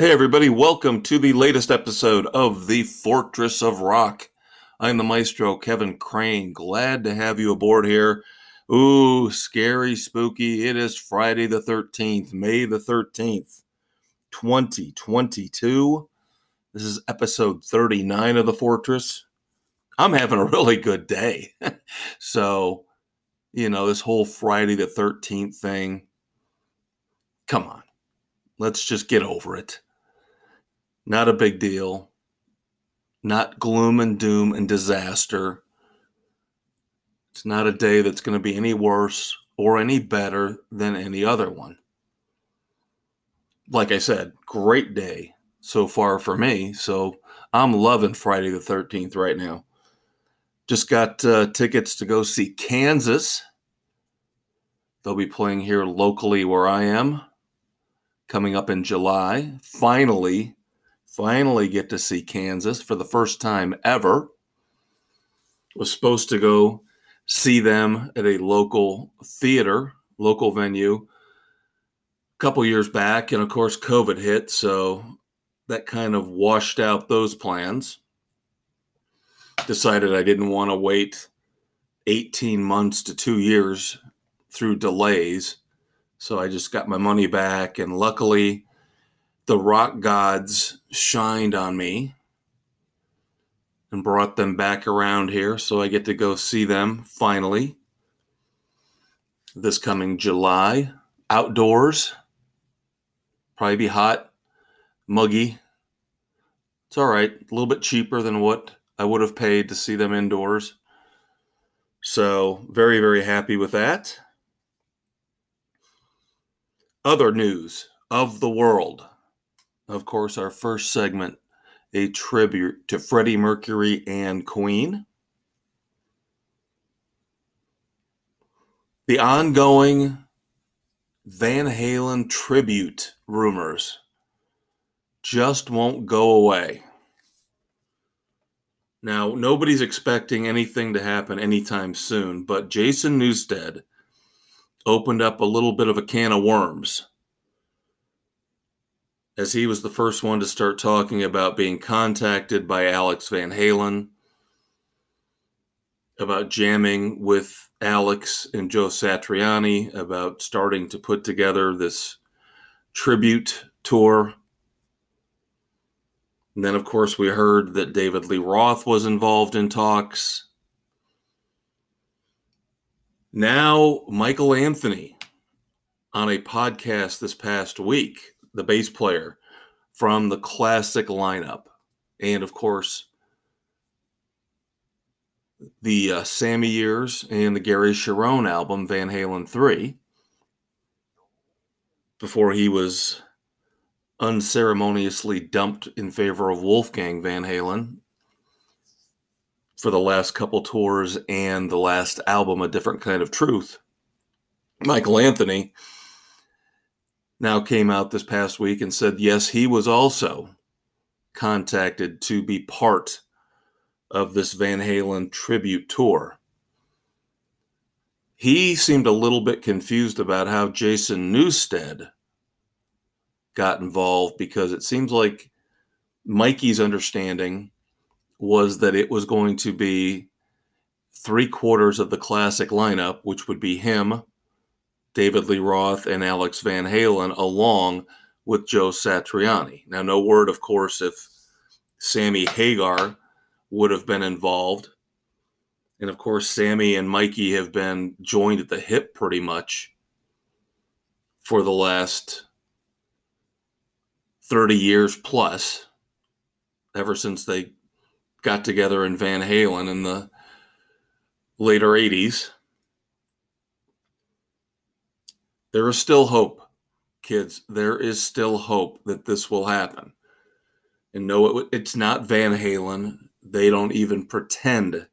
Hey, everybody, welcome to the latest episode of The Fortress of Rock. I'm the maestro, Kevin Crane. Glad to have you aboard here. Ooh, scary, spooky. It is Friday the 13th, May the 13th, 2022. This is episode 39 of The Fortress. I'm having a really good day. so, you know, this whole Friday the 13th thing, come on, let's just get over it not a big deal. Not gloom and doom and disaster. It's not a day that's going to be any worse or any better than any other one. Like I said, great day so far for me. So I'm loving Friday the 13th right now. Just got uh, tickets to go see Kansas. They'll be playing here locally where I am coming up in July. Finally, finally get to see Kansas for the first time ever. Was supposed to go see them at a local theater, local venue, a couple years back, and of course, COVID hit, so that kind of washed out those plans. Decided I didn't want to wait 18 months to two years through delays. So I just got my money back, and luckily, the rock gods shined on me and brought them back around here. So I get to go see them finally this coming July outdoors. Probably be hot, muggy. It's all right. A little bit cheaper than what I would have paid to see them indoors. So, very, very happy with that. Other news of the world of course, our first segment, a tribute to Freddie Mercury and Queen. The ongoing Van Halen tribute rumors just won't go away. Now, nobody's expecting anything to happen anytime soon, but Jason Newsted opened up a little bit of a can of worms as he was the first one to start talking about being contacted by Alex Van Halen about jamming with Alex and Joe Satriani about starting to put together this tribute tour. And then, of course, we heard that David Lee Roth was involved in talks. Now, Michael Anthony on a podcast this past week the bass player from the classic lineup. And of course, the uh, Sammy years and the Gary Cherone album, Van Halen 3, before he was unceremoniously dumped in favor of Wolfgang Van Halen for the last couple tours and the last album, A Different Kind of Truth. Michael Anthony now came out this past week and said, yes, he was also contacted to be part of this Van Halen tribute tour. He seemed a little bit confused about how Jason Newsted got involved because it seems like Mikey's understanding was that it was going to be three quarters of the classic lineup, which would be him, David Lee Roth and Alex Van Halen along with Joe Satriani. Now, no word, of course, if Sammy Hagar would have been involved. And of course, Sammy and Mikey have been joined at the hip pretty much for the last 30 years plus, ever since they got together in Van Halen in the later 80s. There is still hope, kids. There is still hope that this will happen. And no, it, it's not Van Halen. They don't even pretend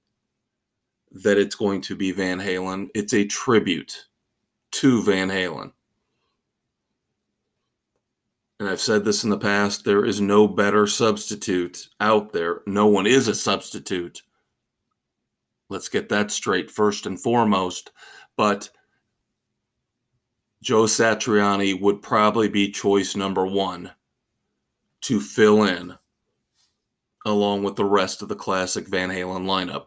that it's going to be Van Halen. It's a tribute to Van Halen. And I've said this in the past there is no better substitute out there. No one is a substitute. Let's get that straight first and foremost. But Joe Satriani would probably be choice number one to fill in along with the rest of the classic Van Halen lineup.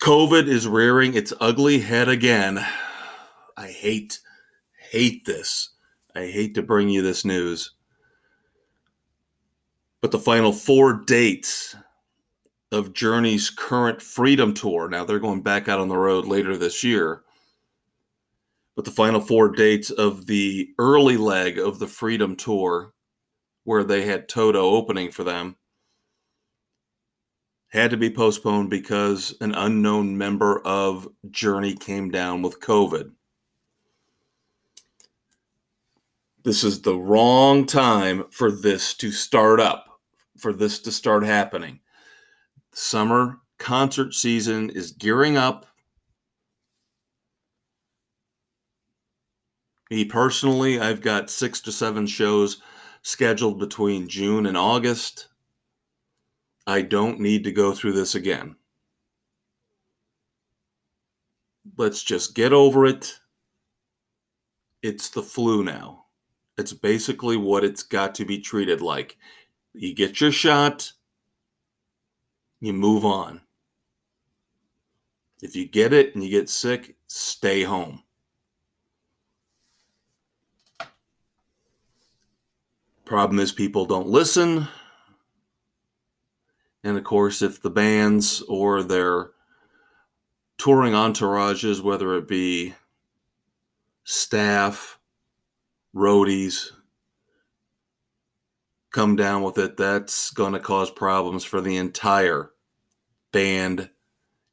COVID is rearing its ugly head again. I hate, hate this. I hate to bring you this news. But the final four dates of Journey's current Freedom Tour, now they're going back out on the road later this year, but the final four dates of the early leg of the Freedom Tour, where they had Toto opening for them, had to be postponed because an unknown member of Journey came down with COVID. This is the wrong time for this to start up, for this to start happening. Summer concert season is gearing up. Me personally, I've got six to seven shows scheduled between June and August. I don't need to go through this again. Let's just get over it. It's the flu now. It's basically what it's got to be treated like. You get your shot, you move on. If you get it and you get sick, stay home. Problem is, people don't listen. And of course, if the bands or their touring entourages, whether it be staff, roadies come down with it, that's going to cause problems for the entire band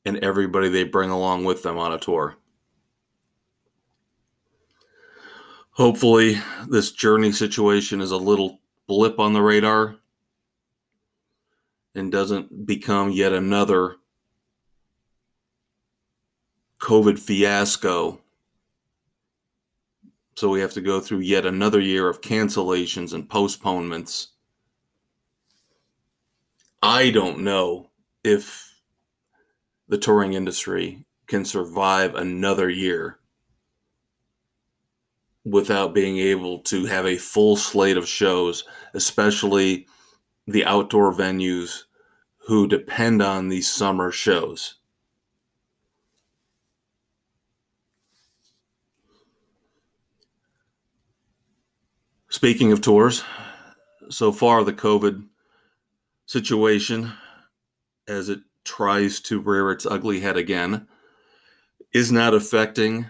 and everybody they bring along with them on a tour. Hopefully, this journey situation is a little blip on the radar and doesn't become yet another COVID fiasco so we have to go through yet another year of cancellations and postponements. I don't know if the touring industry can survive another year without being able to have a full slate of shows, especially the outdoor venues who depend on these summer shows. Speaking of tours, so far the COVID situation, as it tries to rear its ugly head again, is not affecting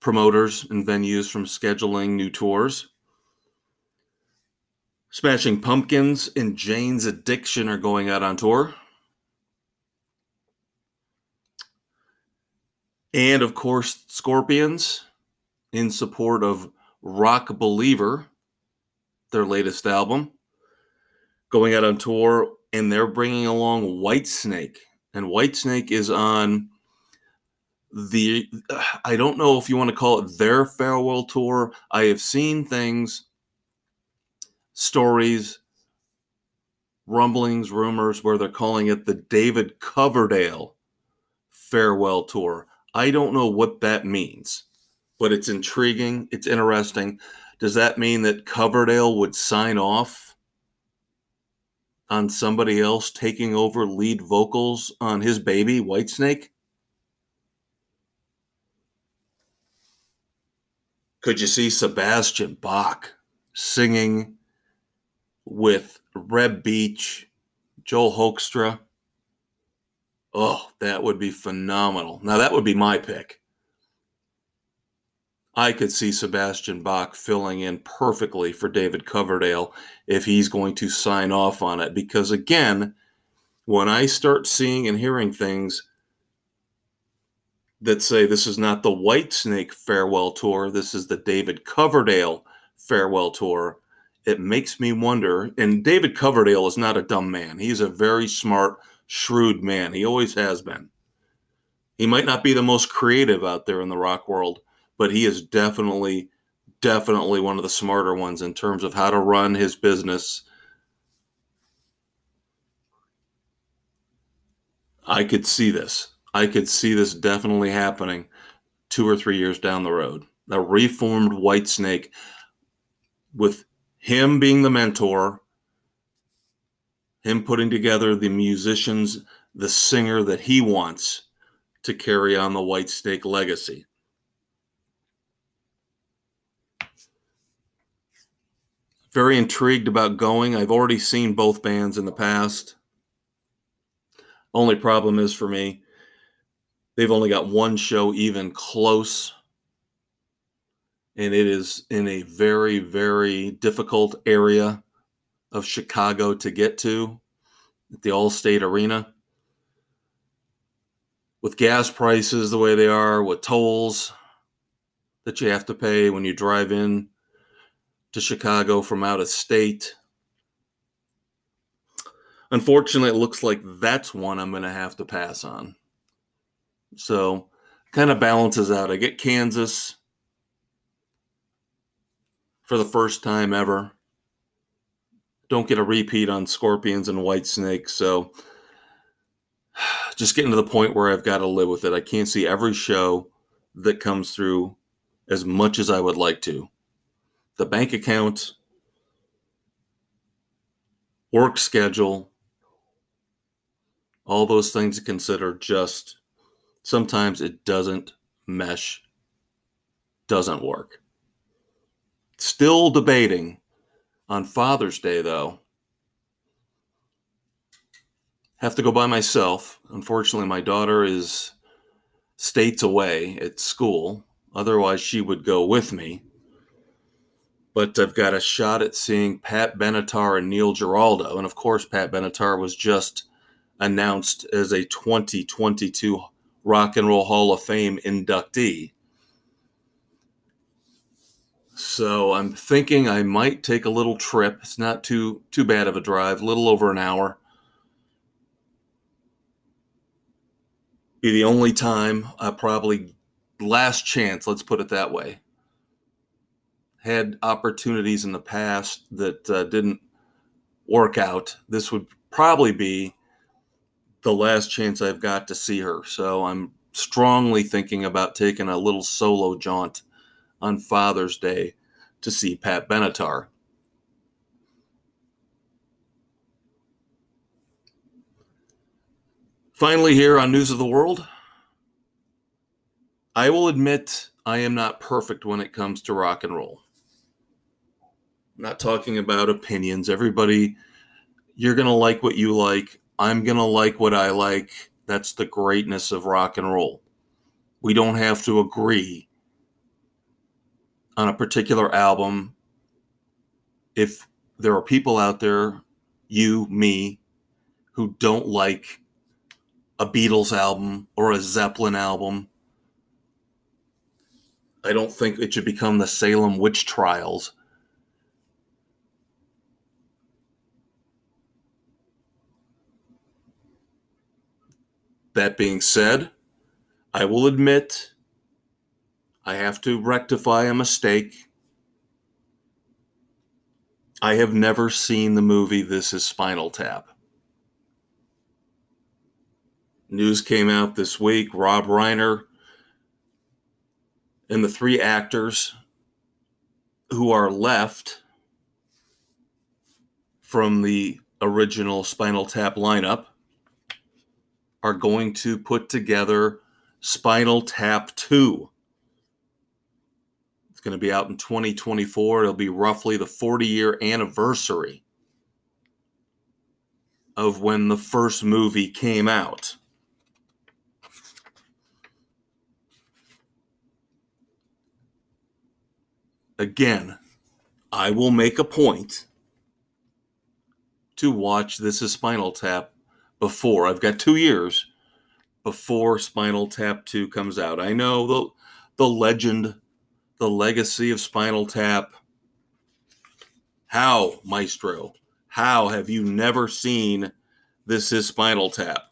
promoters and venues from scheduling new tours. Smashing Pumpkins and Jane's Addiction are going out on tour. And of course, Scorpions, in support of Rock Believer, their latest album, going out on tour, and they're bringing along Whitesnake. And Whitesnake is on the, I don't know if you want to call it their farewell tour. I have seen things, stories, rumblings, rumors where they're calling it the David Coverdale farewell tour. I don't know what that means but it's intriguing. It's interesting. Does that mean that Coverdale would sign off on somebody else taking over lead vocals on his baby, Whitesnake? Could you see Sebastian Bach singing with Reb Beach, Joel Hoekstra? Oh, that would be phenomenal. Now, that would be my pick. I could see Sebastian Bach filling in perfectly for David Coverdale if he's going to sign off on it. Because again, when I start seeing and hearing things that say this is not the Whitesnake farewell tour, this is the David Coverdale farewell tour, it makes me wonder. And David Coverdale is not a dumb man, he's a very smart, shrewd man. He always has been. He might not be the most creative out there in the rock world but he is definitely, definitely one of the smarter ones in terms of how to run his business. I could see this. I could see this definitely happening two or three years down the road. a reformed Whitesnake with him being the mentor, him putting together the musicians, the singer that he wants to carry on the Whitesnake legacy. Very intrigued about going. I've already seen both bands in the past. Only problem is for me, they've only got one show even close. And it is in a very, very difficult area of Chicago to get to at the Allstate Arena. With gas prices the way they are, with tolls that you have to pay when you drive in to Chicago from out of state. Unfortunately, it looks like that's one I'm going to have to pass on. So, kind of balances out. I get Kansas for the first time ever. Don't get a repeat on Scorpions and Whitesnake. So, just getting to the point where I've got to live with it. I can't see every show that comes through as much as I would like to the bank account, work schedule, all those things to consider just sometimes it doesn't mesh, doesn't work. Still debating on Father's Day, though. Have to go by myself. Unfortunately, my daughter is states away at school. Otherwise, she would go with me but I've got a shot at seeing Pat Benatar and Neil Giraldo. And of course, Pat Benatar was just announced as a 2022 Rock and Roll Hall of Fame inductee. So I'm thinking I might take a little trip. It's not too too bad of a drive, a little over an hour. Be the only time I probably last chance, let's put it that way had opportunities in the past that uh, didn't work out. This would probably be the last chance I've got to see her. So I'm strongly thinking about taking a little solo jaunt on Father's Day to see Pat Benatar. Finally, here on News of the World, I will admit I am not perfect when it comes to rock and roll. I'm not talking about opinions. Everybody, you're going to like what you like. I'm going to like what I like. That's the greatness of rock and roll. We don't have to agree on a particular album. If there are people out there, you, me, who don't like a Beatles album or a Zeppelin album, I don't think it should become the Salem witch trials That being said, I will admit I have to rectify a mistake. I have never seen the movie This is Spinal Tap. News came out this week Rob Reiner and the three actors who are left from the original Spinal Tap lineup are going to put together Spinal Tap 2. It's going to be out in 2024. It'll be roughly the 40 year anniversary of when the first movie came out. Again, I will make a point to watch This is Spinal Tap before. I've got two years before Spinal Tap 2 comes out. I know the the legend, the legacy of Spinal Tap. How, Maestro? How have you never seen This is Spinal Tap?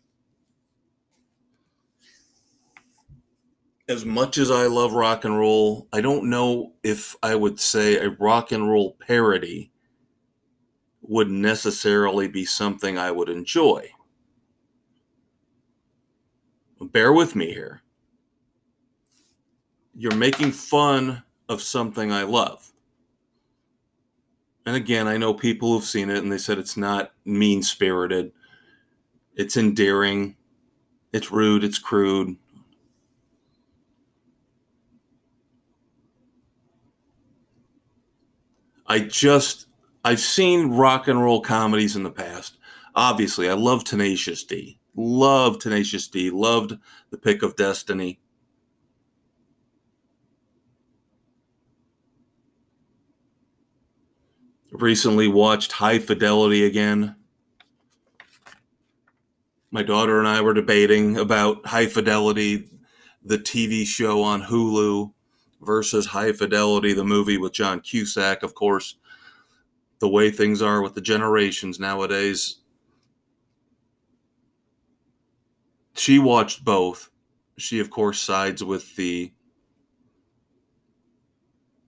As much as I love rock and roll, I don't know if I would say a rock and roll parody would necessarily be something I would enjoy bear with me here. You're making fun of something I love. And again, I know people who've seen it and they said it's not mean spirited, it's endearing, it's rude, it's crude. I just, I've seen rock and roll comedies in the past. Obviously, I love Tenacious D. Love Tenacious D. Loved The Pick of Destiny. Recently watched High Fidelity again. My daughter and I were debating about High Fidelity, the TV show on Hulu, versus High Fidelity, the movie with John Cusack. Of course, the way things are with the generations nowadays, she watched both. She, of course, sides with the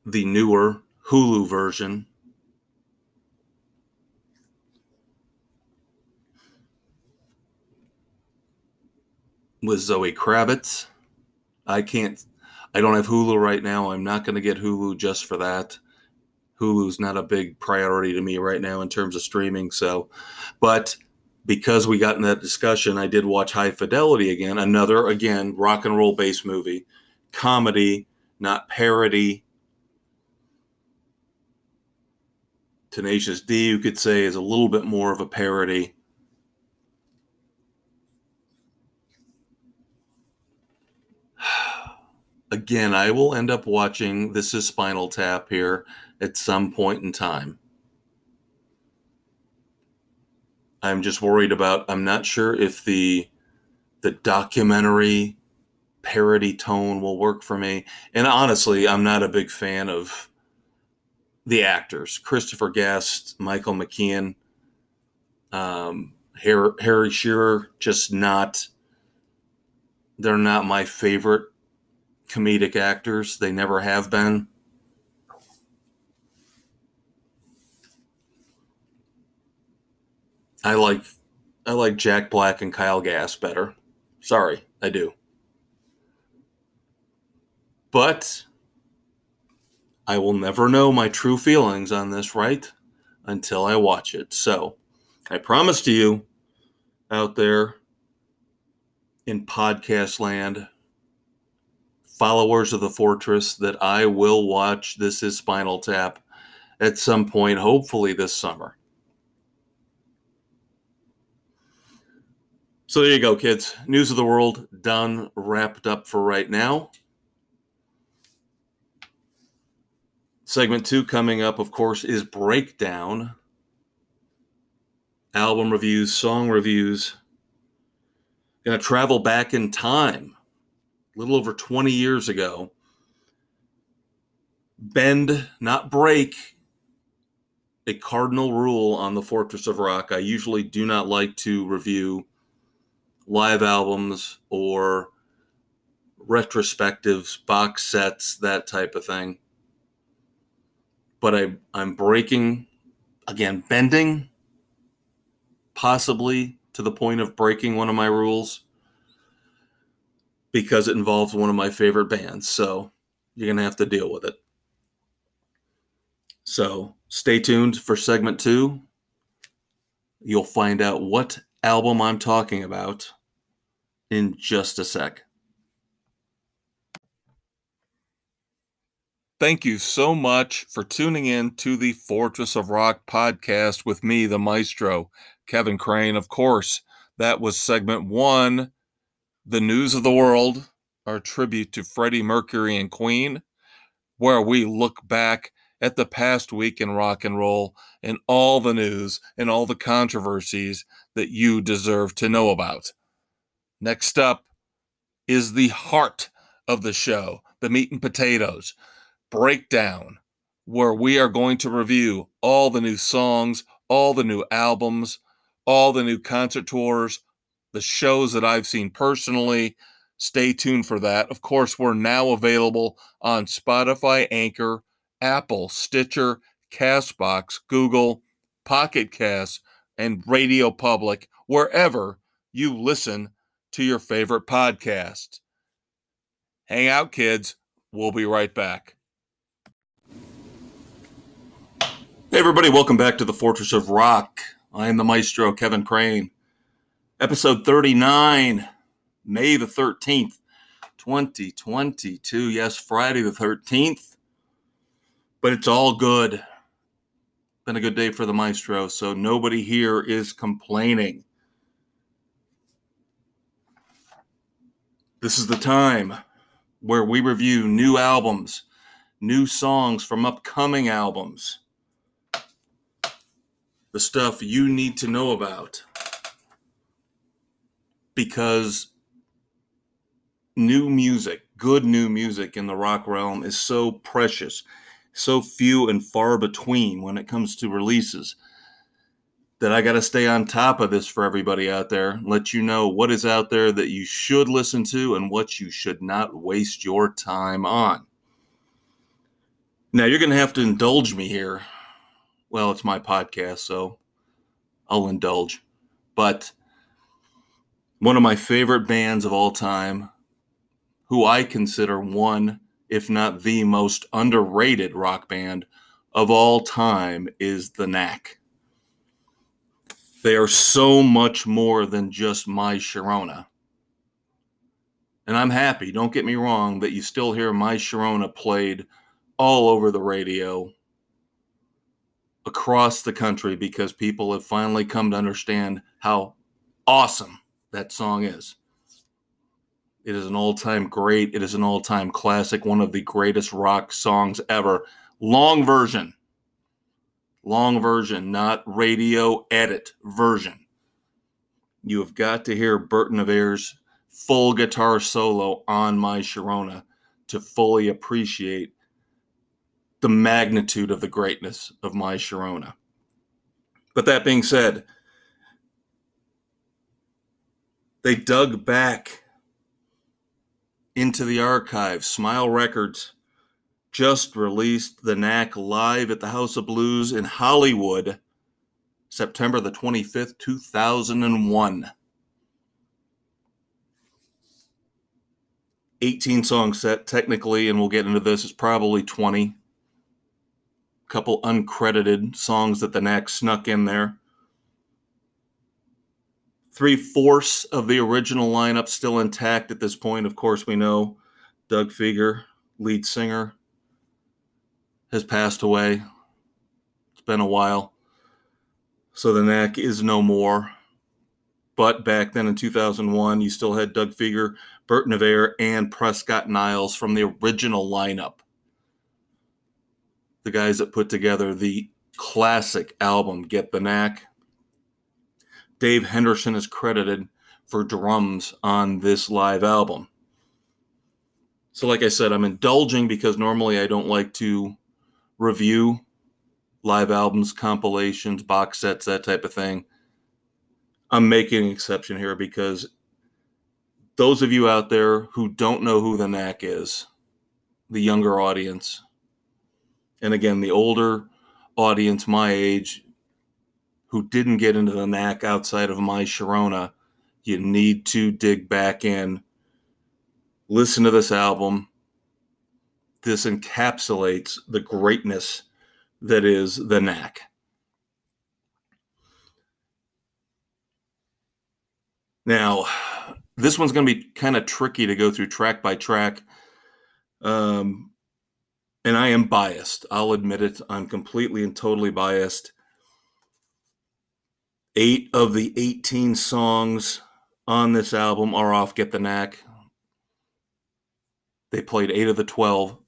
the newer Hulu version. With Zoe Kravitz. I can't, I don't have Hulu right now. I'm not going to get Hulu just for that. Hulu's not a big priority to me right now in terms of streaming. So, but because we got in that discussion, I did watch High Fidelity again, another, again, rock and roll based movie, comedy, not parody. Tenacious D, you could say, is a little bit more of a parody. Again, I will end up watching This is Spinal Tap here at some point in time. I'm just worried about. I'm not sure if the the documentary parody tone will work for me. And honestly, I'm not a big fan of the actors: Christopher Guest, Michael McKean, um, Harry, Harry Shearer. Just not. They're not my favorite comedic actors. They never have been. I like I like Jack Black and Kyle Gass better. Sorry, I do. But I will never know my true feelings on this, right? Until I watch it. So I promise to you out there in podcast land, followers of the fortress, that I will watch This Is Spinal Tap at some point, hopefully this summer. So there you go, kids. News of the world done, wrapped up for right now. Segment two coming up, of course, is breakdown. Album reviews, song reviews. Going to travel back in time, a little over 20 years ago. Bend, not break, a cardinal rule on the Fortress of Rock. I usually do not like to review live albums or retrospectives, box sets, that type of thing. But I, I'm breaking, again, bending, possibly to the point of breaking one of my rules because it involves one of my favorite bands. So you're going to have to deal with it. So stay tuned for segment two. You'll find out what album I'm talking about in just a sec. Thank you so much for tuning in to the Fortress of Rock podcast with me, the maestro, Kevin Crane. Of course, that was segment one, The News of the World, our tribute to Freddie Mercury and Queen, where we look back at the past week in rock and roll and all the news and all the controversies that you deserve to know about. Next up is the heart of the show, the meat and potatoes breakdown, where we are going to review all the new songs, all the new albums, all the new concert tours, the shows that I've seen personally. Stay tuned for that. Of course, we're now available on Spotify, Anchor, Apple, Stitcher, Castbox, Google, Pocket Cast, and Radio Public, wherever you listen to your favorite podcast. Hang out, kids. We'll be right back. Hey, everybody, welcome back to the Fortress of Rock. I am the maestro, Kevin Crane. Episode 39, May the 13th, 2022. Yes, Friday the 13th. But it's all good. Been a good day for the maestro, so nobody here is complaining. This is the time where we review new albums, new songs from upcoming albums the stuff you need to know about. Because new music, good new music in the rock realm is so precious, so few and far between when it comes to releases that I got to stay on top of this for everybody out there, let you know what is out there that you should listen to and what you should not waste your time on. Now, you're going to have to indulge me here well, it's my podcast, so I'll indulge. But one of my favorite bands of all time, who I consider one, if not the most underrated rock band of all time, is The Knack. They are so much more than just My Sharona. And I'm happy, don't get me wrong, that you still hear My Sharona played all over the radio across the country because people have finally come to understand how awesome that song is. It is an all time great. It is an all time classic, one of the greatest rock songs ever. Long version. Long version, not radio edit version. You have got to hear Berton Averre's full guitar solo on My Sharona to fully appreciate the magnitude of the greatness of my Sharona. But that being said, they dug back into the archives. Smile Records just released The Knack live at the House of Blues in Hollywood, September the 25th, 2001. 18 song set, technically, and we'll get into this, it's probably 20 a couple uncredited songs that the Knack snuck in there. Three fourths of the original lineup still intact at this point. Of course, we know Doug Fieger, lead singer, has passed away. It's been a while. So the Knack is no more. But back then in 2001, you still had Doug Fieger, Berton Averre, and Prescott Niles from the original lineup the guys that put together the classic album Get the Knack. Dave Henderson is credited for drums on this live album. So, like I said, I'm indulging because normally I don't like to review live albums, compilations, box sets, that type of thing. I'm making an exception here because those of you out there who don't know who the Knack is, the younger audience, and again, the older audience my age who didn't get into the knack outside of my Sharona, you need to dig back in. Listen to this album. This encapsulates the greatness that is the knack. Now, this one's going to be kind of tricky to go through track by track. Um, and I am biased. I'll admit it. I'm completely and totally biased. Eight of the 18 songs on this album are off Get the Knack. They played eight of the 12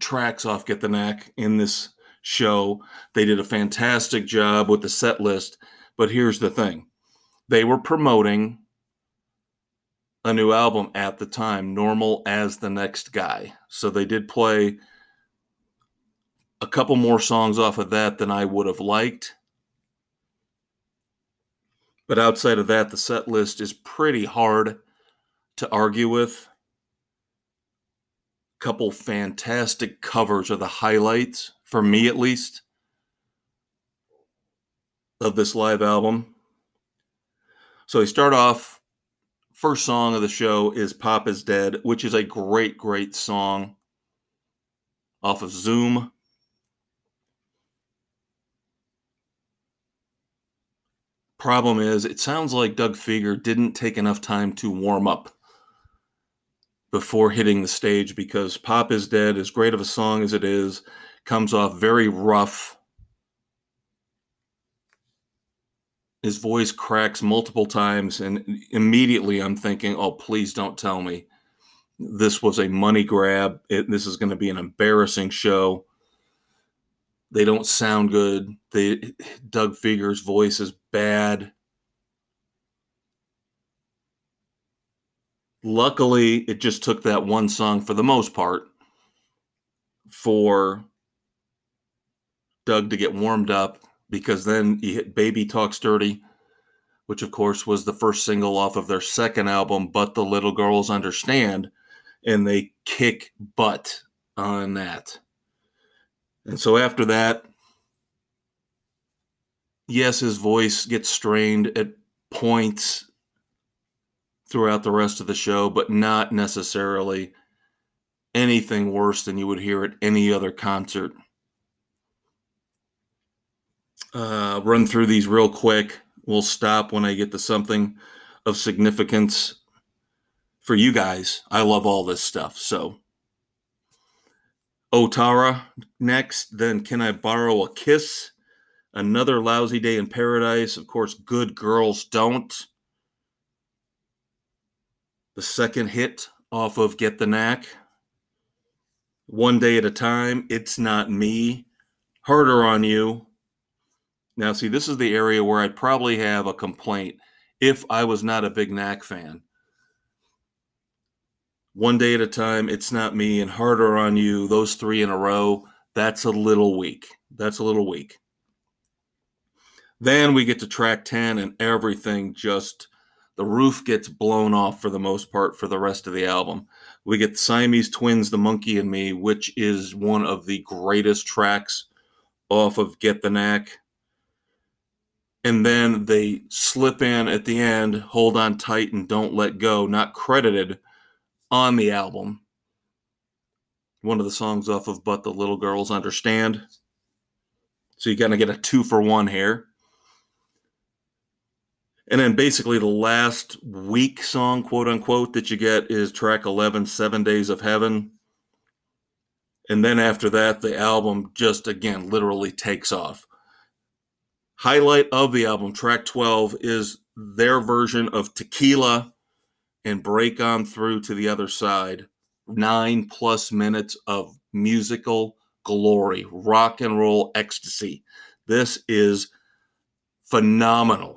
tracks off Get the Knack in this show. They did a fantastic job with the set list. But here's the thing they were promoting a new album at the time, Normal as the Next Guy. So they did play a couple more songs off of that than I would have liked. But outside of that, the set list is pretty hard to argue with couple fantastic covers of the highlights, for me at least, of this live album. So we start off, first song of the show is Pop is Dead, which is a great, great song off of Zoom. Problem is, it sounds like Doug Fieger didn't take enough time to warm up before hitting the stage because Pop is Dead, as great of a song as it is, comes off very rough. His voice cracks multiple times, and immediately I'm thinking, oh, please don't tell me this was a money grab. It, this is going to be an embarrassing show. They don't sound good. They, Doug Fieger's voice is bad. Luckily, it just took that one song for the most part for Doug to get warmed up because then he hit Baby Talks Dirty, which of course was the first single off of their second album, But the Little Girls Understand, and they kick butt on that. And so after that, yes, his voice gets strained at points throughout the rest of the show, but not necessarily anything worse than you would hear at any other concert. Uh, run through these real quick. We'll stop when I get to something of significance for you guys. I love all this stuff. So, Otara next. Then, Can I Borrow a Kiss? Another Lousy Day in Paradise. Of course, Good Girls Don't the second hit off of Get the Knack. One Day at a Time, It's Not Me, Harder on You. Now, see, this is the area where I'd probably have a complaint if I was not a big Knack fan. One Day at a Time, It's Not Me, and Harder on You, those three in a row, that's a little weak. That's a little weak. Then we get to track 10, and everything just the roof gets blown off for the most part for the rest of the album. We get Siamese Twins, The Monkey and Me, which is one of the greatest tracks off of Get the Knack. And then they slip in at the end, Hold On Tight and Don't Let Go, not credited on the album. One of the songs off of But the Little Girls Understand. So you kind of get a two for one here. And then basically the last week song, quote unquote, that you get is track 11, Seven Days of Heaven. And then after that, the album just again literally takes off. Highlight of the album, track 12, is their version of Tequila and Break On Through to the Other Side. Nine plus minutes of musical glory, rock and roll ecstasy. This is phenomenal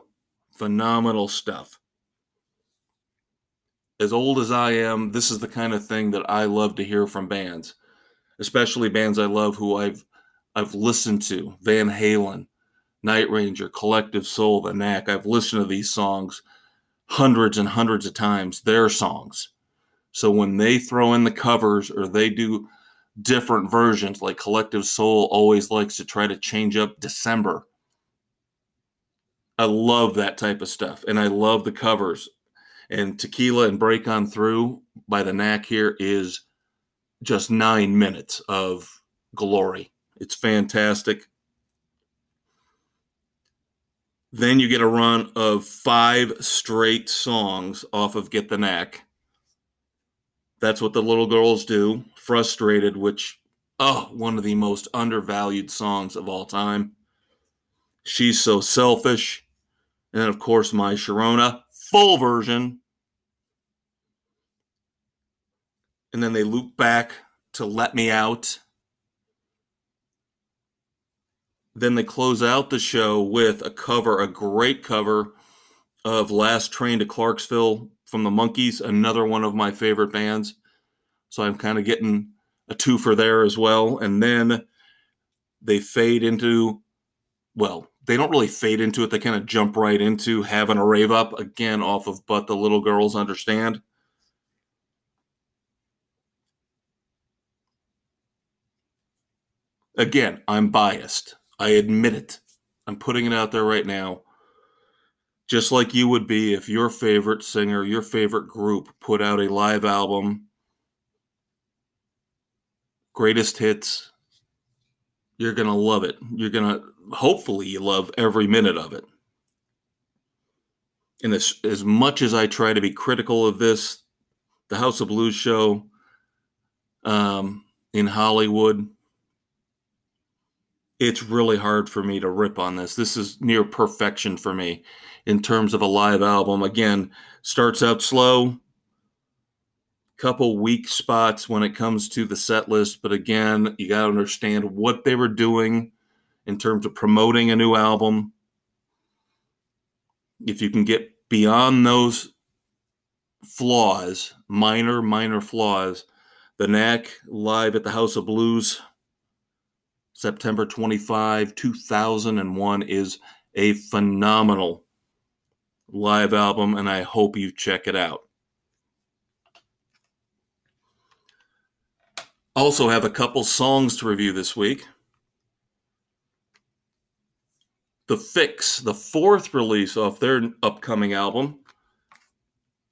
phenomenal stuff. As old as I am, this is the kind of thing that I love to hear from bands, especially bands I love who I've I've listened to, Van Halen, Night Ranger, Collective Soul, The Knack. I've listened to these songs hundreds and hundreds of times, their songs. So when they throw in the covers or they do different versions, like Collective Soul always likes to try to change up December I love that type of stuff. And I love the covers. And Tequila and Break On Through by the Knack here is just nine minutes of glory. It's fantastic. Then you get a run of five straight songs off of Get the Knack. That's what the little girls do. Frustrated, which, oh, one of the most undervalued songs of all time. She's so selfish. And of course, my Sharona full version. And then they loop back to Let Me Out. Then they close out the show with a cover, a great cover of Last Train to Clarksville from the Monkees, another one of my favorite bands. So I'm kind of getting a two for there as well. And then they fade into, well, they don't really fade into it. They kind of jump right into having a rave up again off of But the Little Girls Understand. Again, I'm biased. I admit it. I'm putting it out there right now. Just like you would be if your favorite singer, your favorite group put out a live album, greatest hits, you're going to love it. You're going to hopefully you love every minute of it. and as, as much as I try to be critical of this, the House of Blues show um, in Hollywood, it's really hard for me to rip on this. This is near perfection for me in terms of a live album. Again, starts out slow, couple weak spots when it comes to the set list, but again, you got to understand what they were doing in terms of promoting a new album. If you can get beyond those flaws, minor, minor flaws, the Knack live at the House of Blues, September 25, 2001, is a phenomenal live album, and I hope you check it out. Also, have a couple songs to review this week. The Fixx, the fourth release off their upcoming album.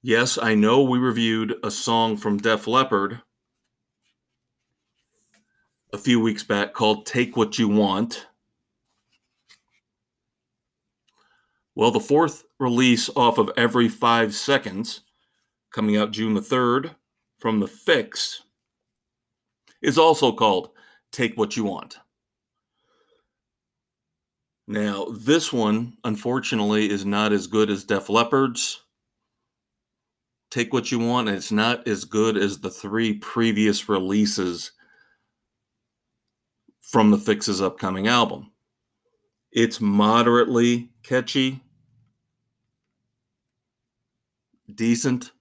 Yes, I know we reviewed a song from Def Leppard a few weeks back called Take What You Want. Well, the fourth release off of Every Five Seconds, coming out June the 3rd, from The Fixx, is also called Take What You Want. Now, this one, unfortunately, is not as good as Def Leppard's. Take What You Want, it's not as good as the three previous releases from the Fixx's upcoming album. It's moderately catchy, decent,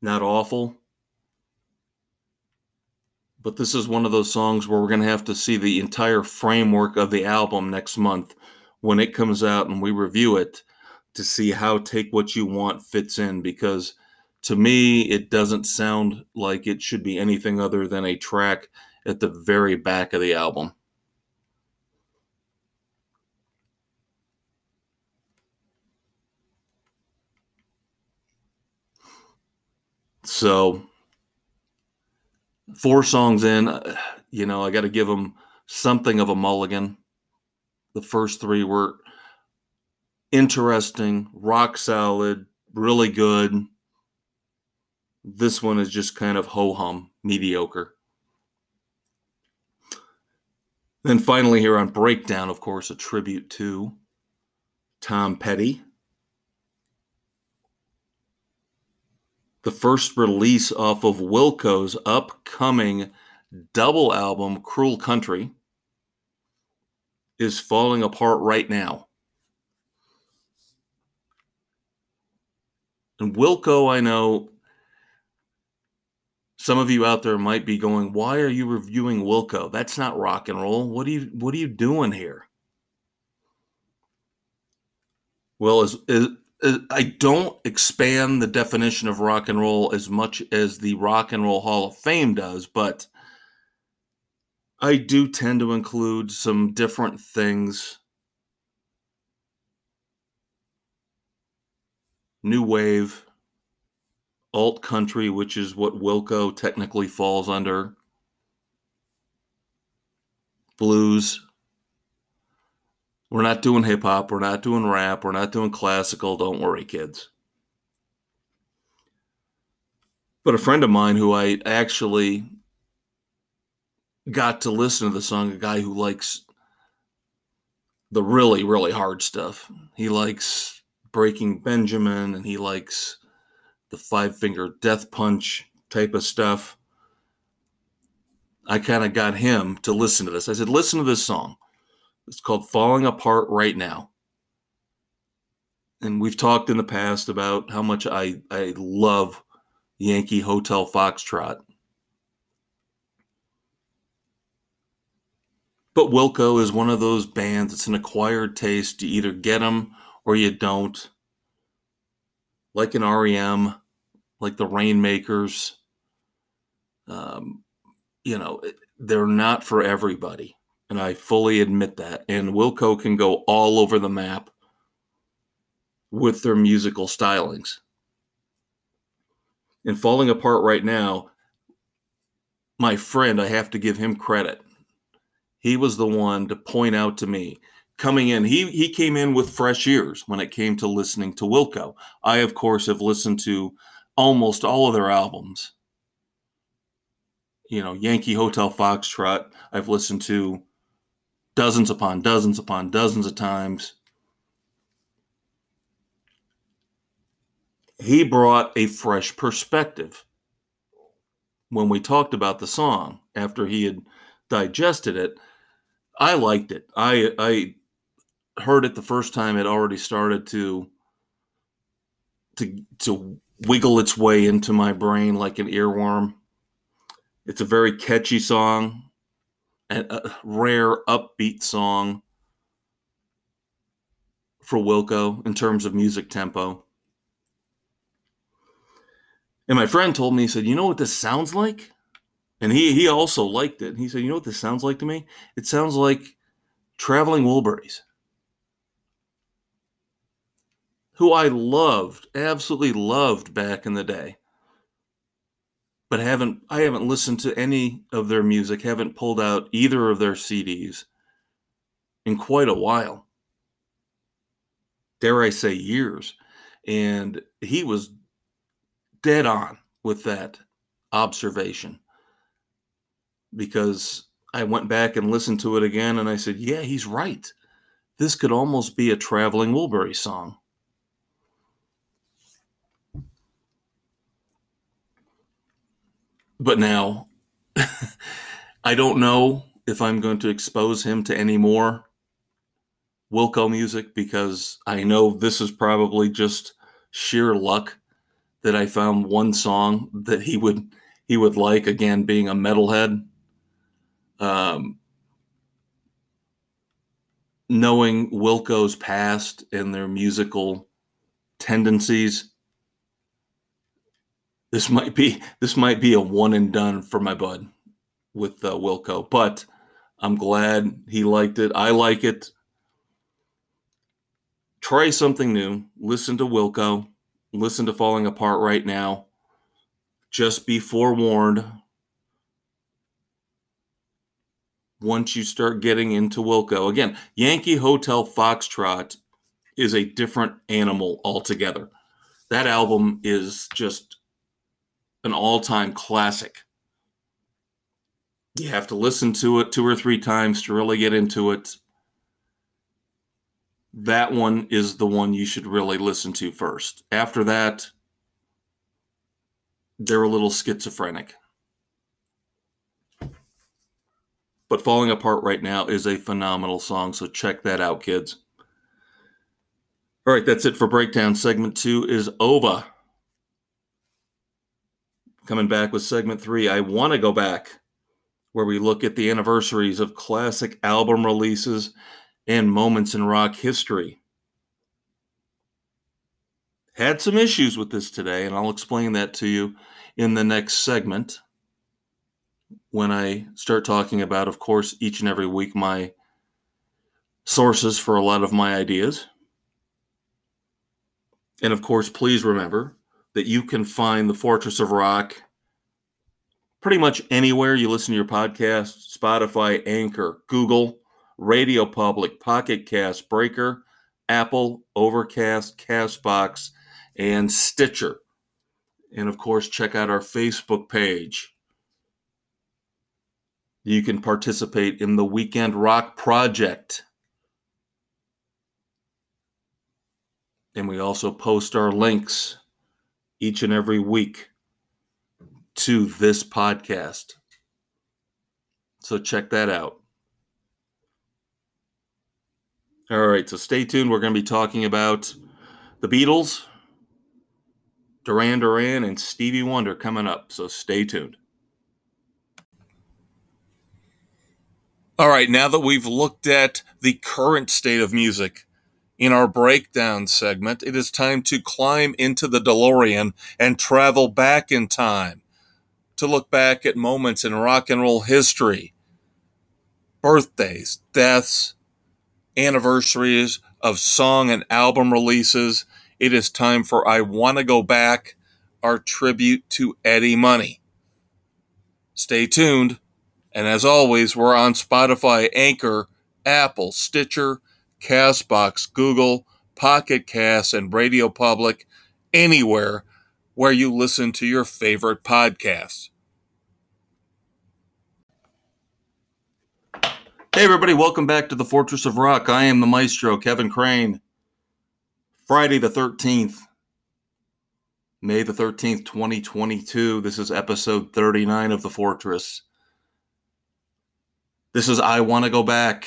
not awful. But this is one of those songs where we're going to have to see the entire framework of the album next month when it comes out and we review it to see how Take What You Want fits in because to me, it doesn't sound like it should be anything other than a track at the very back of the album. So four songs in, uh, you know, I got to give them something of a mulligan. The first three were interesting, rock solid, really good. This one is just kind of ho hum, mediocre. Then finally, here on Breakdown, of course, a tribute to Tom Petty. The first release off of Wilco's upcoming double album, Cruel Country, is falling apart right now. And Wilco, I know some of you out there might be going, "Why are you reviewing Wilco? That's not rock and roll. What are you what are you doing here?" Well, as, Uh, I don't expand the definition of rock and roll as much as the Rock and Roll Hall of Fame does, but I do tend to include some different things. New wave, alt country, which is what Wilco technically falls under, blues, we're not doing hip hop. We're not doing rap. We're not doing classical. Don't worry, kids. But a friend of mine who I actually got to listen to the song, a guy who likes the really, really hard stuff. He likes Breaking Benjamin and he likes the five finger death punch type of stuff. I kind of got him to listen to this. I said, listen to this song. It's called Falling Apart Right Now. And we've talked in the past about how much I, I love Yankee Hotel Foxtrot. But Wilco is one of those bands, it's an acquired taste. You either get them or you don't. Like an REM, like the Rainmakers. Um, you know, they're not for everybody and I fully admit that. And Wilco can go all over the map with their musical stylings. And falling apart right now, my friend, I have to give him credit. He was the one to point out to me coming in, he he came in with fresh ears when it came to listening to Wilco. I, of course, have listened to almost all of their albums. You know, Yankee Hotel Foxtrot, I've listened to dozens upon dozens upon dozens of times. He brought a fresh perspective when we talked about the song after he had digested it. I liked it. I I heard it the first time it already started to to to wiggle its way into my brain like an earworm. It's a very catchy song, a rare upbeat song for Wilco in terms of music tempo. And my friend told me, he said, You know what this sounds like? And he, he also liked it. He said, You know what this sounds like to me? It sounds like Traveling Wilburys who I loved, absolutely loved back in the day. But haven't I haven't listened to any of their music, haven't pulled out either of their CDs in quite a while. Dare I say years. And he was dead on with that observation because I went back and listened to it again and I said, yeah, he's right. This could almost be a traveling Wilbury song. But now, I don't know if I'm going to expose him to any more Wilco music because I know this is probably just sheer luck that I found one song that he would he would like again being a metalhead. Um, knowing Wilco's past and their musical tendencies, this might be this might be a one and done for my bud with uh, Wilco, but I'm glad he liked it. I like it. Try something new. Listen to Wilco. Listen to Falling Apart right now. Just be forewarned. Once you start getting into Wilco, again, Yankee Hotel Foxtrot is a different animal altogether. That album is just an all time classic. You have to listen to it two or three times to really get into it. That one is the one you should really listen to first. After that, they're a little schizophrenic. But Falling Apart Right Now is a phenomenal song, so check that out, kids. All right, that's it for Breakdown. Segment two is over. Coming back with segment three, I want to go back where we look at the anniversaries of classic album releases and moments in rock history. Had some issues with this today, and I'll explain that to you in the next segment when I start talking about, of course, each and every week my sources for a lot of my ideas. And of course, please remember that you can find the Fortress of Rock pretty much anywhere you listen to your podcast Spotify, Anchor, Google, Radio Public, Pocket Cast, Breaker, Apple, Overcast, Castbox, and Stitcher. And of course, check out our Facebook page. You can participate in the Weekend Rock Project. And we also post our links each and every week to this podcast. So check that out. All right, so stay tuned. We're going to be talking about the Beatles, Duran Duran, and Stevie Wonder coming up. So stay tuned. All right, now that we've looked at the current state of music, in our breakdown segment, it is time to climb into the DeLorean and travel back in time to look back at moments in rock and roll history birthdays, deaths, anniversaries of song and album releases. It is time for I Want to Go Back, our tribute to Eddie Money. Stay tuned. And as always, we're on Spotify, Anchor, Apple, Stitcher, Castbox, Google, Pocket Cast, and Radio Public, anywhere where you listen to your favorite podcasts. Hey, everybody, welcome back to the Fortress of Rock. I am the maestro, Kevin Crane. Friday the 13th, May the 13th, 2022. This is episode 39 of The Fortress. This is I Want to Go Back,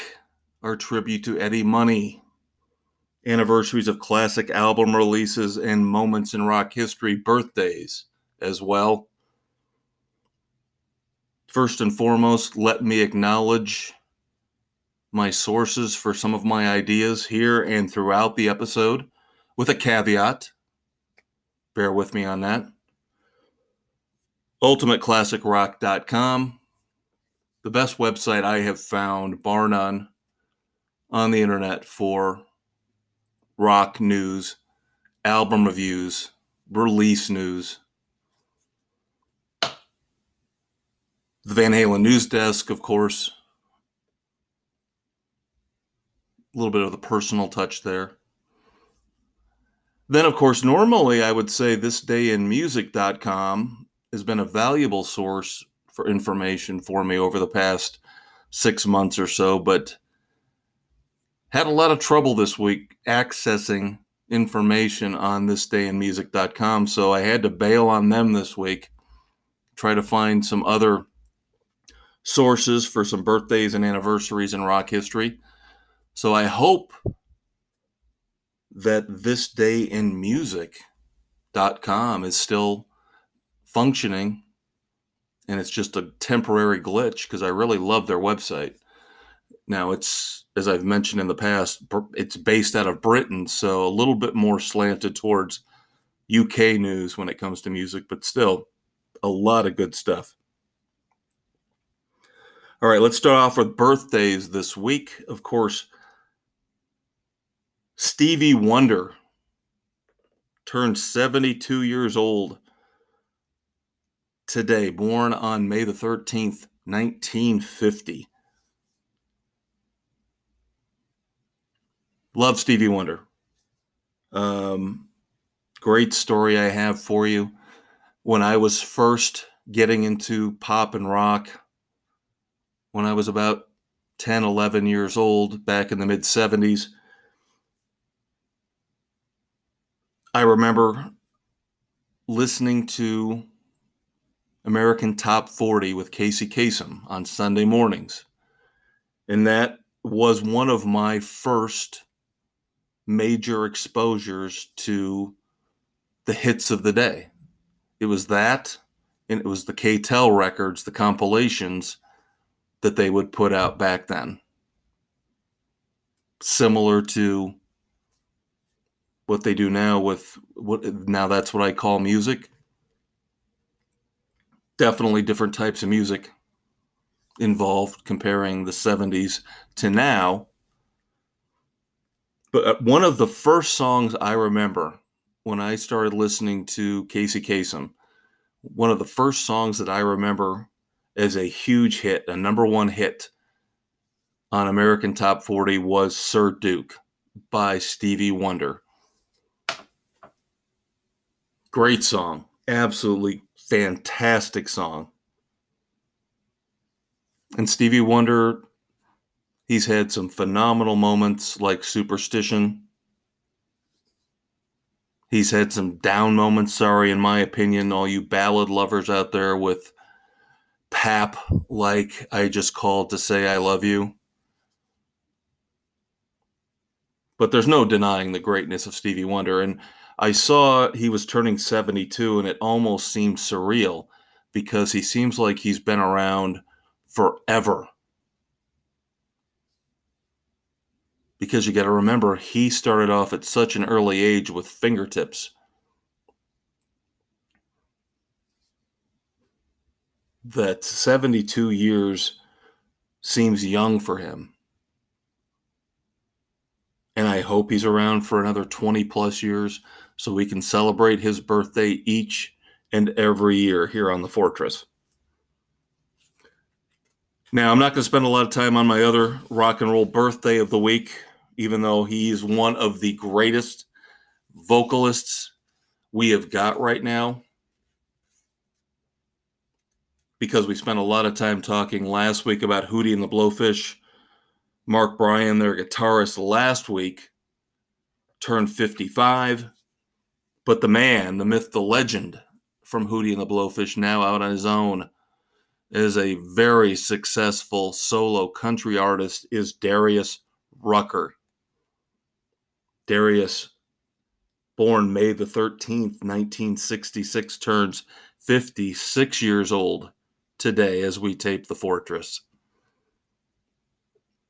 our tribute to Eddie Money. Anniversaries of classic album releases and moments in rock history, birthdays as well. First and foremost, let me acknowledge my sources for some of my ideas here and throughout the episode with a caveat. Bear with me on that. UltimateClassicRock.com, the best website I have found, bar none, on the internet for rock news, album reviews, release news. The Van Halen News Desk, of course. A little bit of the personal touch there. Then, of course, normally I would say thisdayinmusic.com has been a valuable source for information for me over the past six months or so, but had a lot of trouble this week accessing information on thisdayinmusic.com. So I had to bail on them this week, try to find some other sources for some birthdays and anniversaries in rock history. So I hope that this day in music.com is still functioning and it's just a temporary glitch because I really love their website. Now it's as I've mentioned in the past, it's based out of Britain, so a little bit more slanted towards UK news when it comes to music, but still a lot of good stuff. All right, let's start off with birthdays this week. Of course, Stevie Wonder turned 72 years old today, born on May the 13th, 1950. Love Stevie Wonder. Um, great story I have for you. When I was first getting into pop and rock, when I was about 10, 11 years old, back in the mid 70s, I remember listening to American Top 40 with Casey Kasem on Sunday mornings. And that was one of my first major exposures to the hits of the day. It was that, and it was the K-tel records, the compilations that they would put out back then. Similar to what they do now with what now that's what I call music. Definitely different types of music involved comparing the 70s to now. But uh, one of the first songs I remember when I started listening to Casey Kasem, one of the first songs that I remember as a huge hit, a number one hit on American Top 40 was Sir Duke by Stevie Wonder. Great song. Absolutely fantastic song. And Stevie Wonder, he's had some phenomenal moments like Superstition. He's had some down moments, sorry, in my opinion, all you ballad lovers out there with pap like I just called to say I love you. But there's no denying the greatness of Stevie Wonder. And I saw he was turning 72 and it almost seemed surreal because he seems like he's been around forever. Because you got to remember, he started off at such an early age with fingertips. That 72 years seems young for him. And I hope he's around for another 20 plus years so we can celebrate his birthday each and every year here on the Fortress. Now, I'm not going to spend a lot of time on my other rock and roll birthday of the week. even though he's one of the greatest vocalists we have got right now. Because we spent a lot of time talking last week about Hootie and the Blowfish. Mark Bryan, their guitarist, last week turned 55. But the man, the myth, the legend from Hootie and the Blowfish, now out on his own, is a very successful solo country artist, is Darius Rucker. Darius, born May the 13th, 1966, turns 56 years old today as we tape The Fortress.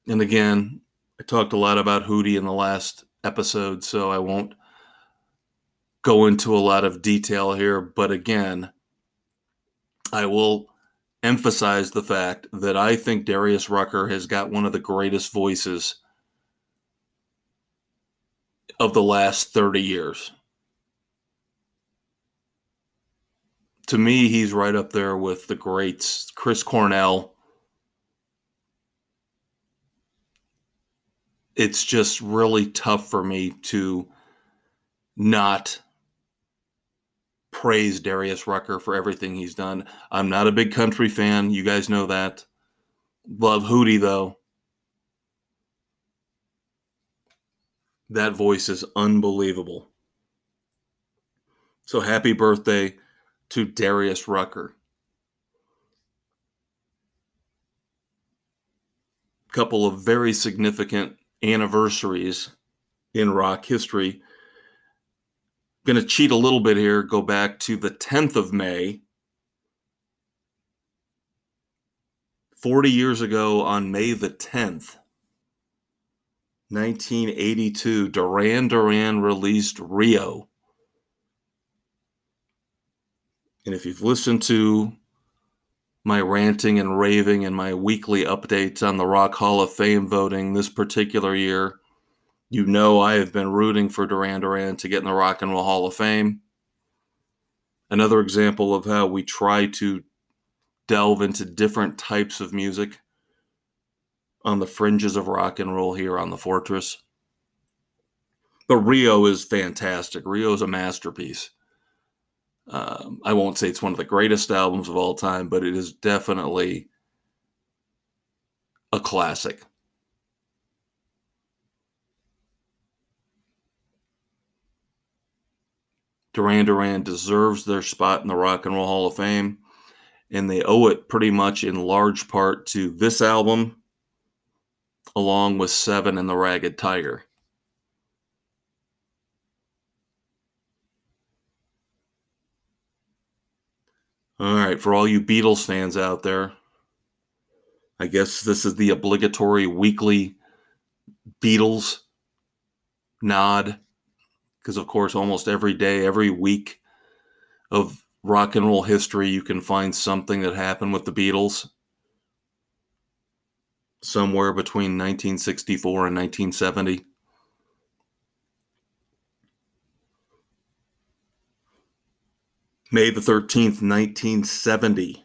And again, I talked a lot about Hootie in the last episode, so I won't go into a lot of detail here. But again, I will emphasize the fact that I think Darius Rucker has got one of the greatest voices of the last 30 years. To me, he's right up there with the greats Chris Cornell. It's just really tough for me to not praise Darius Rucker for everything he's done. I'm not a big country fan. You guys know that. Love Hootie, though. That voice is unbelievable. So happy birthday to Darius Rucker. Couple of very significant anniversaries in rock history going to cheat a little bit here, go back to the 10th of May. 40 years ago, on May the 10th, 1982, Duran Duran released Rio. And if you've listened to my ranting and raving and my weekly updates on the Rock Hall of Fame voting this particular year, you know, I have been rooting for Duran Duran to get in the Rock and Roll Hall of Fame. Another example of how we try to delve into different types of music on the fringes of rock and roll here on the Fortress. But Rio is fantastic. Rio is a masterpiece. Um, I won't say it's one of the greatest albums of all time, but it is definitely a classic. Duran Duran deserves their spot in the Rock and Roll Hall of Fame, and they owe it pretty much in large part to this album, along with Seven and the Ragged Tiger. All right, for all you Beatles fans out there, I guess this is the obligatory weekly Beatles nod because of course almost every day every week of rock and roll history you can find something that happened with the beatles. Somewhere between 1964 and 1970 may the 13th 1970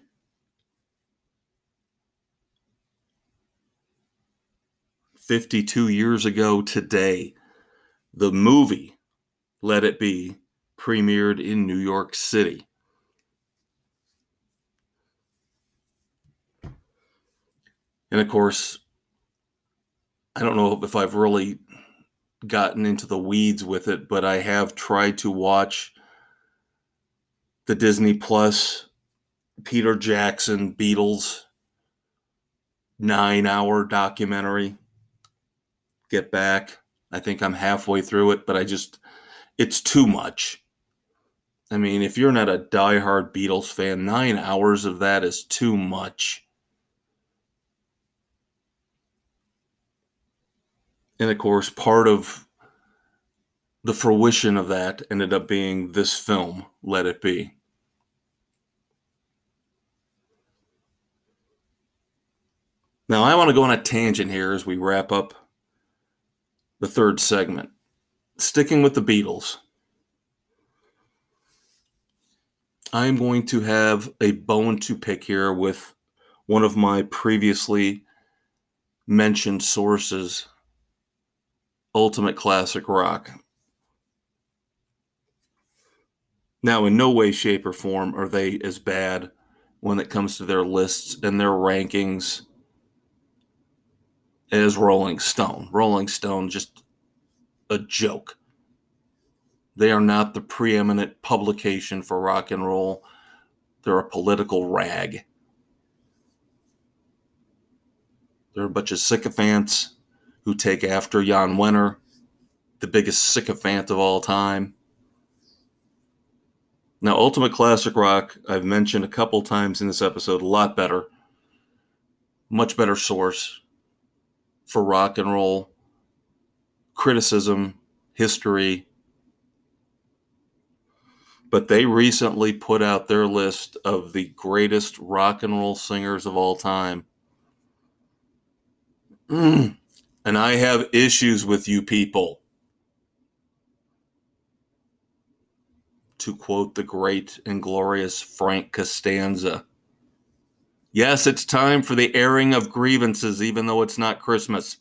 52 years ago today the movie let It Be premiered in New York City. And of course, I don't know if I've really gotten into the weeds with it, but I have tried to watch the Disney Plus Peter Jackson Beatles nine hour documentary. Get back. I think I'm halfway through it, but I just it's too much. I mean, if you're not a diehard Beatles fan, nine hours of that is too much. And of course, part of the fruition of that ended up being this film, Let It Be. Now, I want to go on a tangent here as we wrap up the third segment sticking with the Beatles, I'm going to have a bone to pick here with one of my previously mentioned sources ultimate classic rock. Now, in no way, shape, or form are they as bad when it comes to their lists and their rankings as Rolling Stone. Rolling Stone, just a joke. They are not the preeminent publication for rock and roll, they're a political rag. They're a bunch of sycophants who take after Jan Wenner, the biggest sycophant of all time. Now, Ultimate Classic Rock, I've mentioned a couple times in this episode, a lot better, much better source for rock and roll criticism, history. But they recently put out their list of the greatest rock and roll singers of all time. Mm. And I have issues with you people. To quote the great and glorious Frank Costanza. Yes, it's time for the airing of grievances, even though it's not Christmas.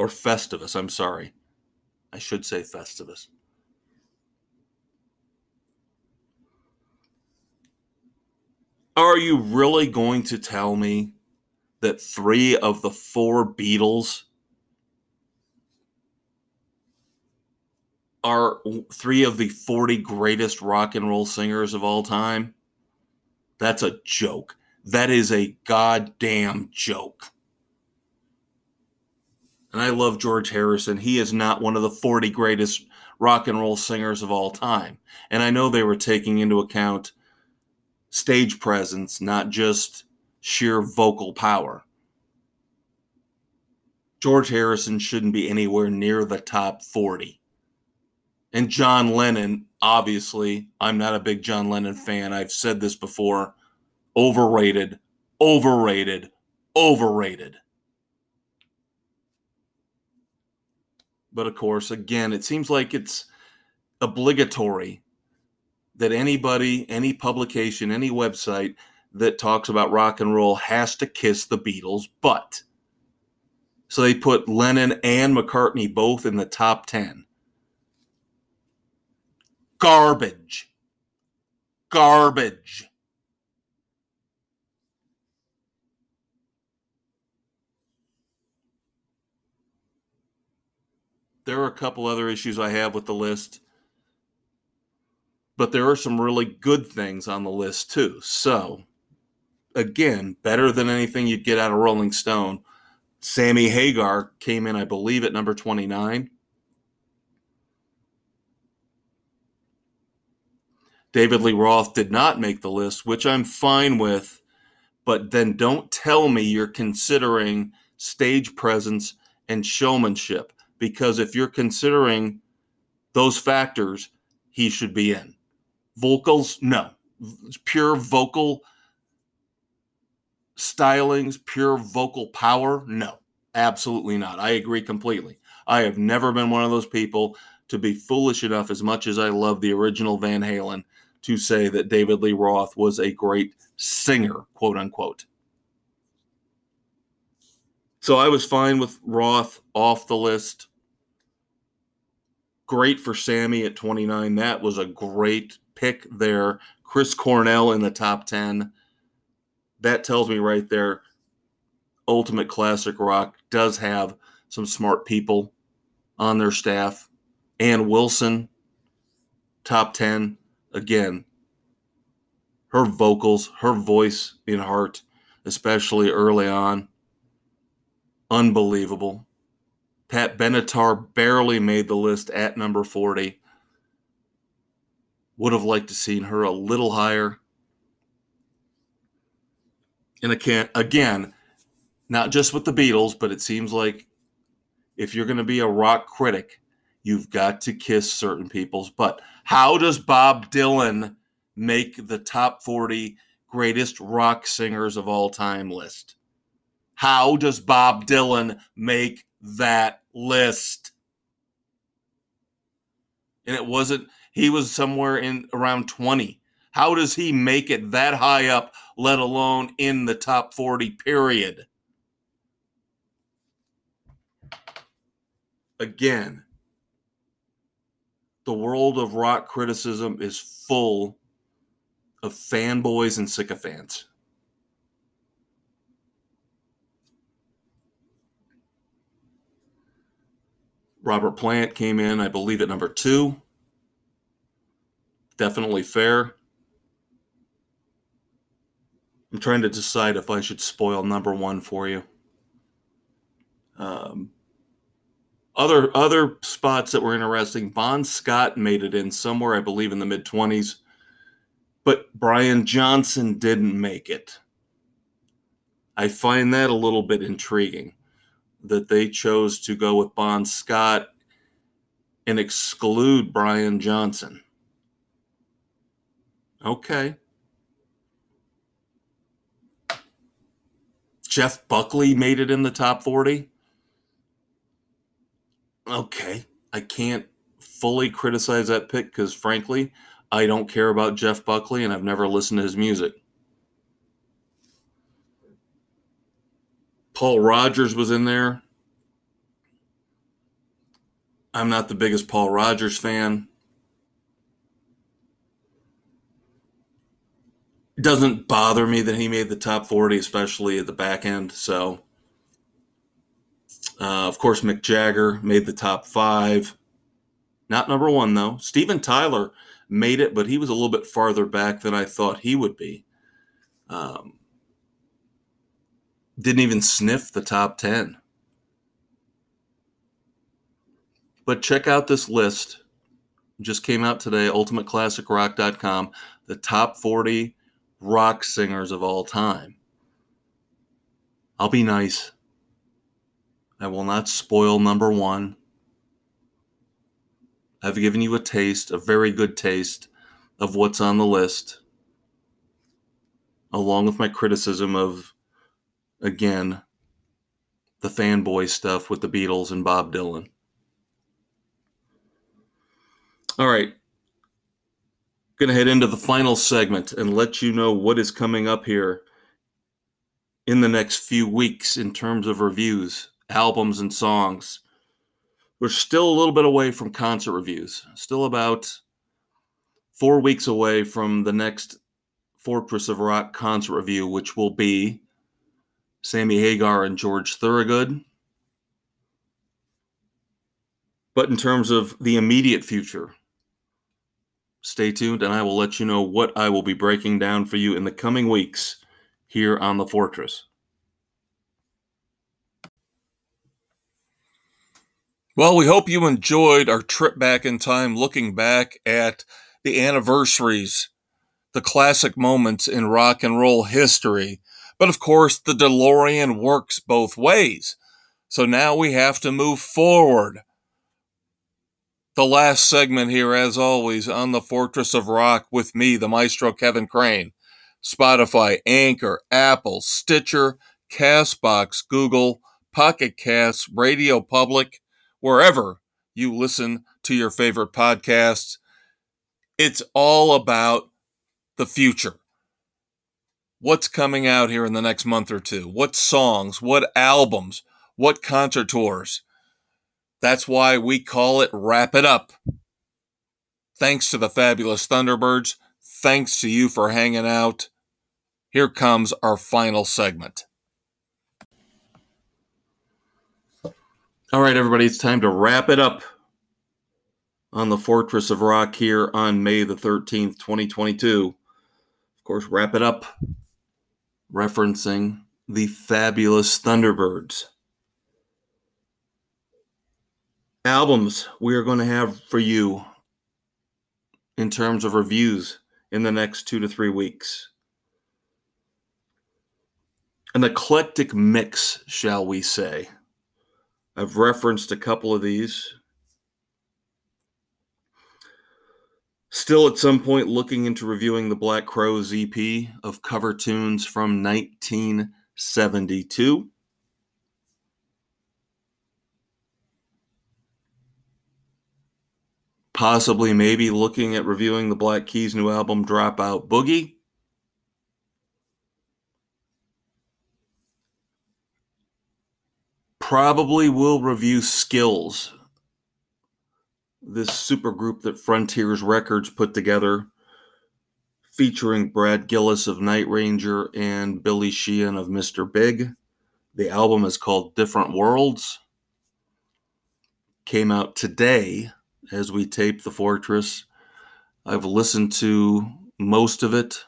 Or Festivus, I'm sorry. I should say Festivus. Are you really going to tell me that three of the four Beatles are three of the 40 greatest rock and roll singers of all time? That's a joke. That is a goddamn joke. And I love George Harrison. He is not one of the 40 greatest rock and roll singers of all time. And I know they were taking into account stage presence, not just sheer vocal power. George Harrison shouldn't be anywhere near the top 40. And John Lennon, obviously, I'm not a big John Lennon fan. I've said this before overrated, overrated, overrated. But of course, again, it seems like it's obligatory that anybody, any publication, any website that talks about rock and roll has to kiss the Beatles' butt. So they put Lennon and McCartney both in the top 10. Garbage. Garbage. There are a couple other issues I have with the list but there are some really good things on the list too. So, again, better than anything you'd get out of Rolling Stone. Sammy Hagar came in, I believe, at number 29. David Lee Roth did not make the list, which I'm fine with, but then don't tell me you're considering stage presence and showmanship because if you're considering those factors, he should be in. Vocals, no. Pure vocal stylings, pure vocal power, no. Absolutely not. I agree completely. I have never been one of those people to be foolish enough, as much as I love the original Van Halen, to say that David Lee Roth was a great singer, quote unquote. So I was fine with Roth off the list. Great for Sammy at 29. That was a great pick there. Chris Cornell in the top 10. That tells me right there Ultimate Classic Rock does have some smart people on their staff. Ann Wilson, top 10. Again, her vocals, her voice in heart, especially early on, unbelievable. Pat Benatar barely made the list at number 40. Would have liked to seen her a little higher. And again, not just with the Beatles, but it seems like if you're going to be a rock critic, you've got to kiss certain people's butt. How does Bob Dylan make the top 40 greatest rock singers of all time list? How does Bob Dylan make that list? And it wasn't he was somewhere in around 20 How does he make it that high up, let alone in the top 40, period? Again, the world of rock criticism is full of fanboys and sycophants. Robert Plant came in, I believe, at number two. Definitely fair. I'm trying to decide if I should spoil number one for you. Um, other other spots that were interesting. Bon Scott made it in somewhere, I believe, in the mid 20s, but Brian Johnson didn't make it. I find that a little bit intriguing that they chose to go with Bon Scott and exclude Brian Johnson. Okay. Jeff Buckley made it in the top 40. Okay. I can't fully criticize that pick because, frankly, I don't care about Jeff Buckley and I've never listened to his music. Paul Rodgers was in there. I'm not the biggest Paul Rodgers fan. It doesn't bother me that he made the top 40, especially at the back end. So, uh, of course, Mick Jagger made the top five. Not number one, though. Steven Tyler made it, but he was a little bit farther back than I thought he would be. Um, didn't even sniff the top 10. But check out this list. Just came out today, ultimateclassicrock.com, the top 40 rock singers of all time. I'll be nice. I will not spoil number one. I've given you a taste, a very good taste, of what's on the list, along with my criticism of, again, the fanboy stuff with the Beatles and Bob Dylan. All right. Going to head into the final segment and let you know what is coming up here in the next few weeks in terms of reviews, albums, and songs. We're still a little bit away from concert reviews, still about four weeks away from the next Fortress of Rock concert review, which will be Sammy Hagar and George Thorogood. But in terms of the immediate future, Stay tuned, and I will let you know what I will be breaking down for you in the coming weeks here on The Fortress. Well, we hope you enjoyed our trip back in time looking back at the anniversaries, the classic moments in rock and roll history. But of course, the DeLorean works both ways. So now we have to move forward the last segment here, as always, on the Fortress of Rock with me, the maestro Kevin Crane. Spotify, Anchor, Apple, Stitcher, Castbox, Google, Pocket Casts, Radio Public, wherever you listen to your favorite podcasts. It's all about the future. What's coming out here in the next month or two? What songs? What albums? What concert tours? That's why we call it Wrap It Up. Thanks to the fabulous Thunderbirds. Thanks to you for hanging out. Here comes our final segment. All right, everybody, it's time to wrap it up on the Fortress of Rock here on May the 13th, 2022. Of course, wrap it up referencing the fabulous Thunderbirds albums we are going to have for you in terms of reviews in the next two to three weeks. An eclectic mix, shall we say. I've referenced a couple of these. Still, at some point, looking into reviewing the Black Crowes EP of cover tunes from 1972. possibly maybe looking at reviewing the Black Keys new album Dropout Boogie. Probably will review Skills, this supergroup that Frontiers Records put together, featuring Brad Gillis of Night Ranger and Billy Sheehan of Mr. Big. The album is called Different Worlds. Came out today as we tape The Fortress. I've listened to most of it.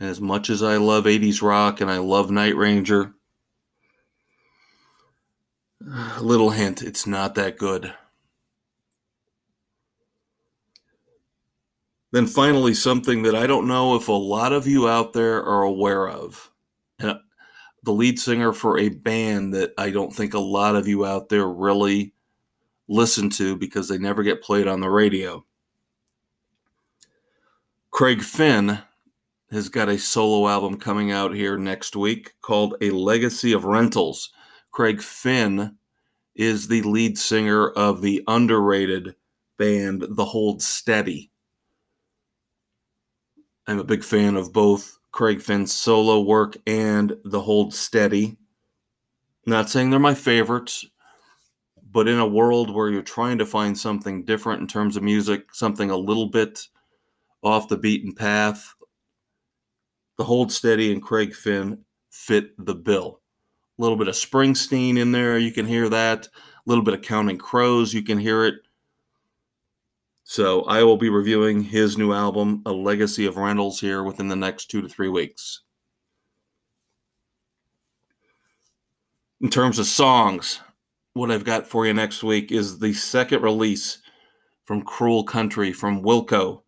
As much as I love 80s rock and I love Night Ranger, little hint, it's not that good. Then finally, something that I don't know if a lot of you out there are aware of. The lead singer for a band that I don't think a lot of you out there really listen to because they never get played on the radio. Craig Finn has got a solo album coming out here next week called A Legacy of Rentals. Craig Finn is the lead singer of the underrated band The Hold Steady. I'm a big fan of both Craig Finn's solo work and The Hold Steady. Not saying they're my favorites, but in a world where you're trying to find something different in terms of music, something a little bit off the beaten path, the Hold Steady and Craig Finn fit the bill. A little bit of Springsteen in there, you can hear that. A little bit of Counting Crows, you can hear it. So I will be reviewing his new album, A Legacy of Rentals, here within the next two to three weeks. In terms of songs, what I've got for you next week is the second release from Cruel Country from Wilco.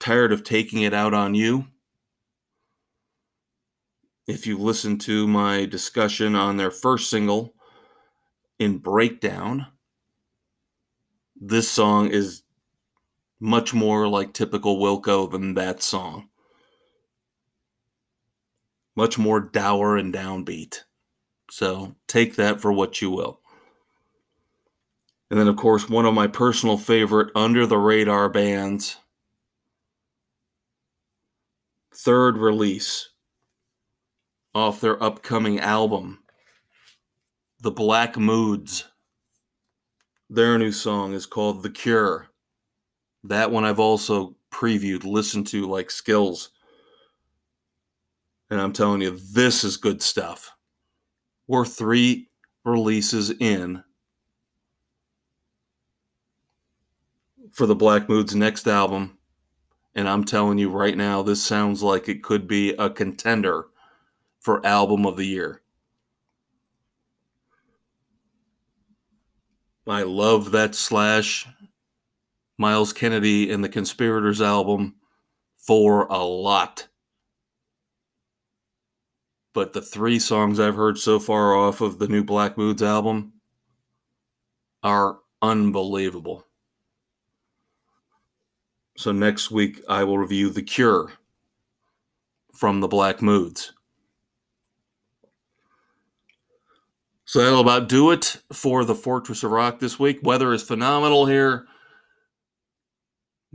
Tired of taking it out on you? If you listen to my discussion on their first single in Breakdown, this song is much more like typical Wilco than that song. Much more dour and downbeat. So take that for what you will. And then, of course, one of my personal favorite under the radar bands, third release off their upcoming album, The Black Moods. Their new song is called The Cure. That one I've also previewed, listened to like skills. And I'm telling you, this is good stuff. We're three releases in for the Black Moods next album. And I'm telling you right now, this sounds like it could be a contender for Album of the Year. I love that Slash Myles Kennedy and the Conspirators album for a lot. But the three songs I've heard so far off of the new Black Moods album are unbelievable. So next week I will review The Cure from the Black Moods. So that'll about do it for the Fortress of Rock this week. Weather is phenomenal here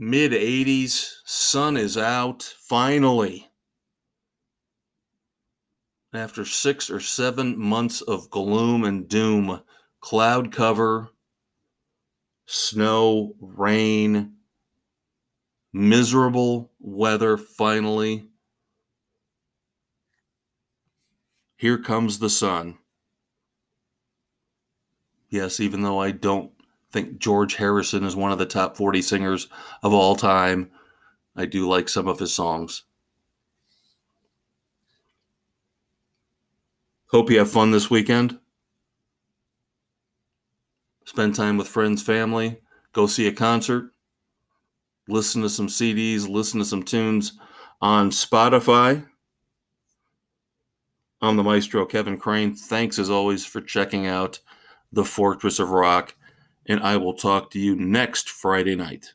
mid 80s, sun is out finally. After six or seven months of gloom and doom, cloud cover, snow, rain, miserable weather finally. Here comes the sun. Yes, even though I don't think George Harrison is one of the top 40 singers of all time. I do like some of his songs. Hope you have fun this weekend. Spend time with friends, family, go see a concert, listen to some CDs, listen to some tunes on Spotify. I'm the maestro, Kevin Crane. Thanks as always for checking out the Fortress of Rock and I will talk to you next Friday night.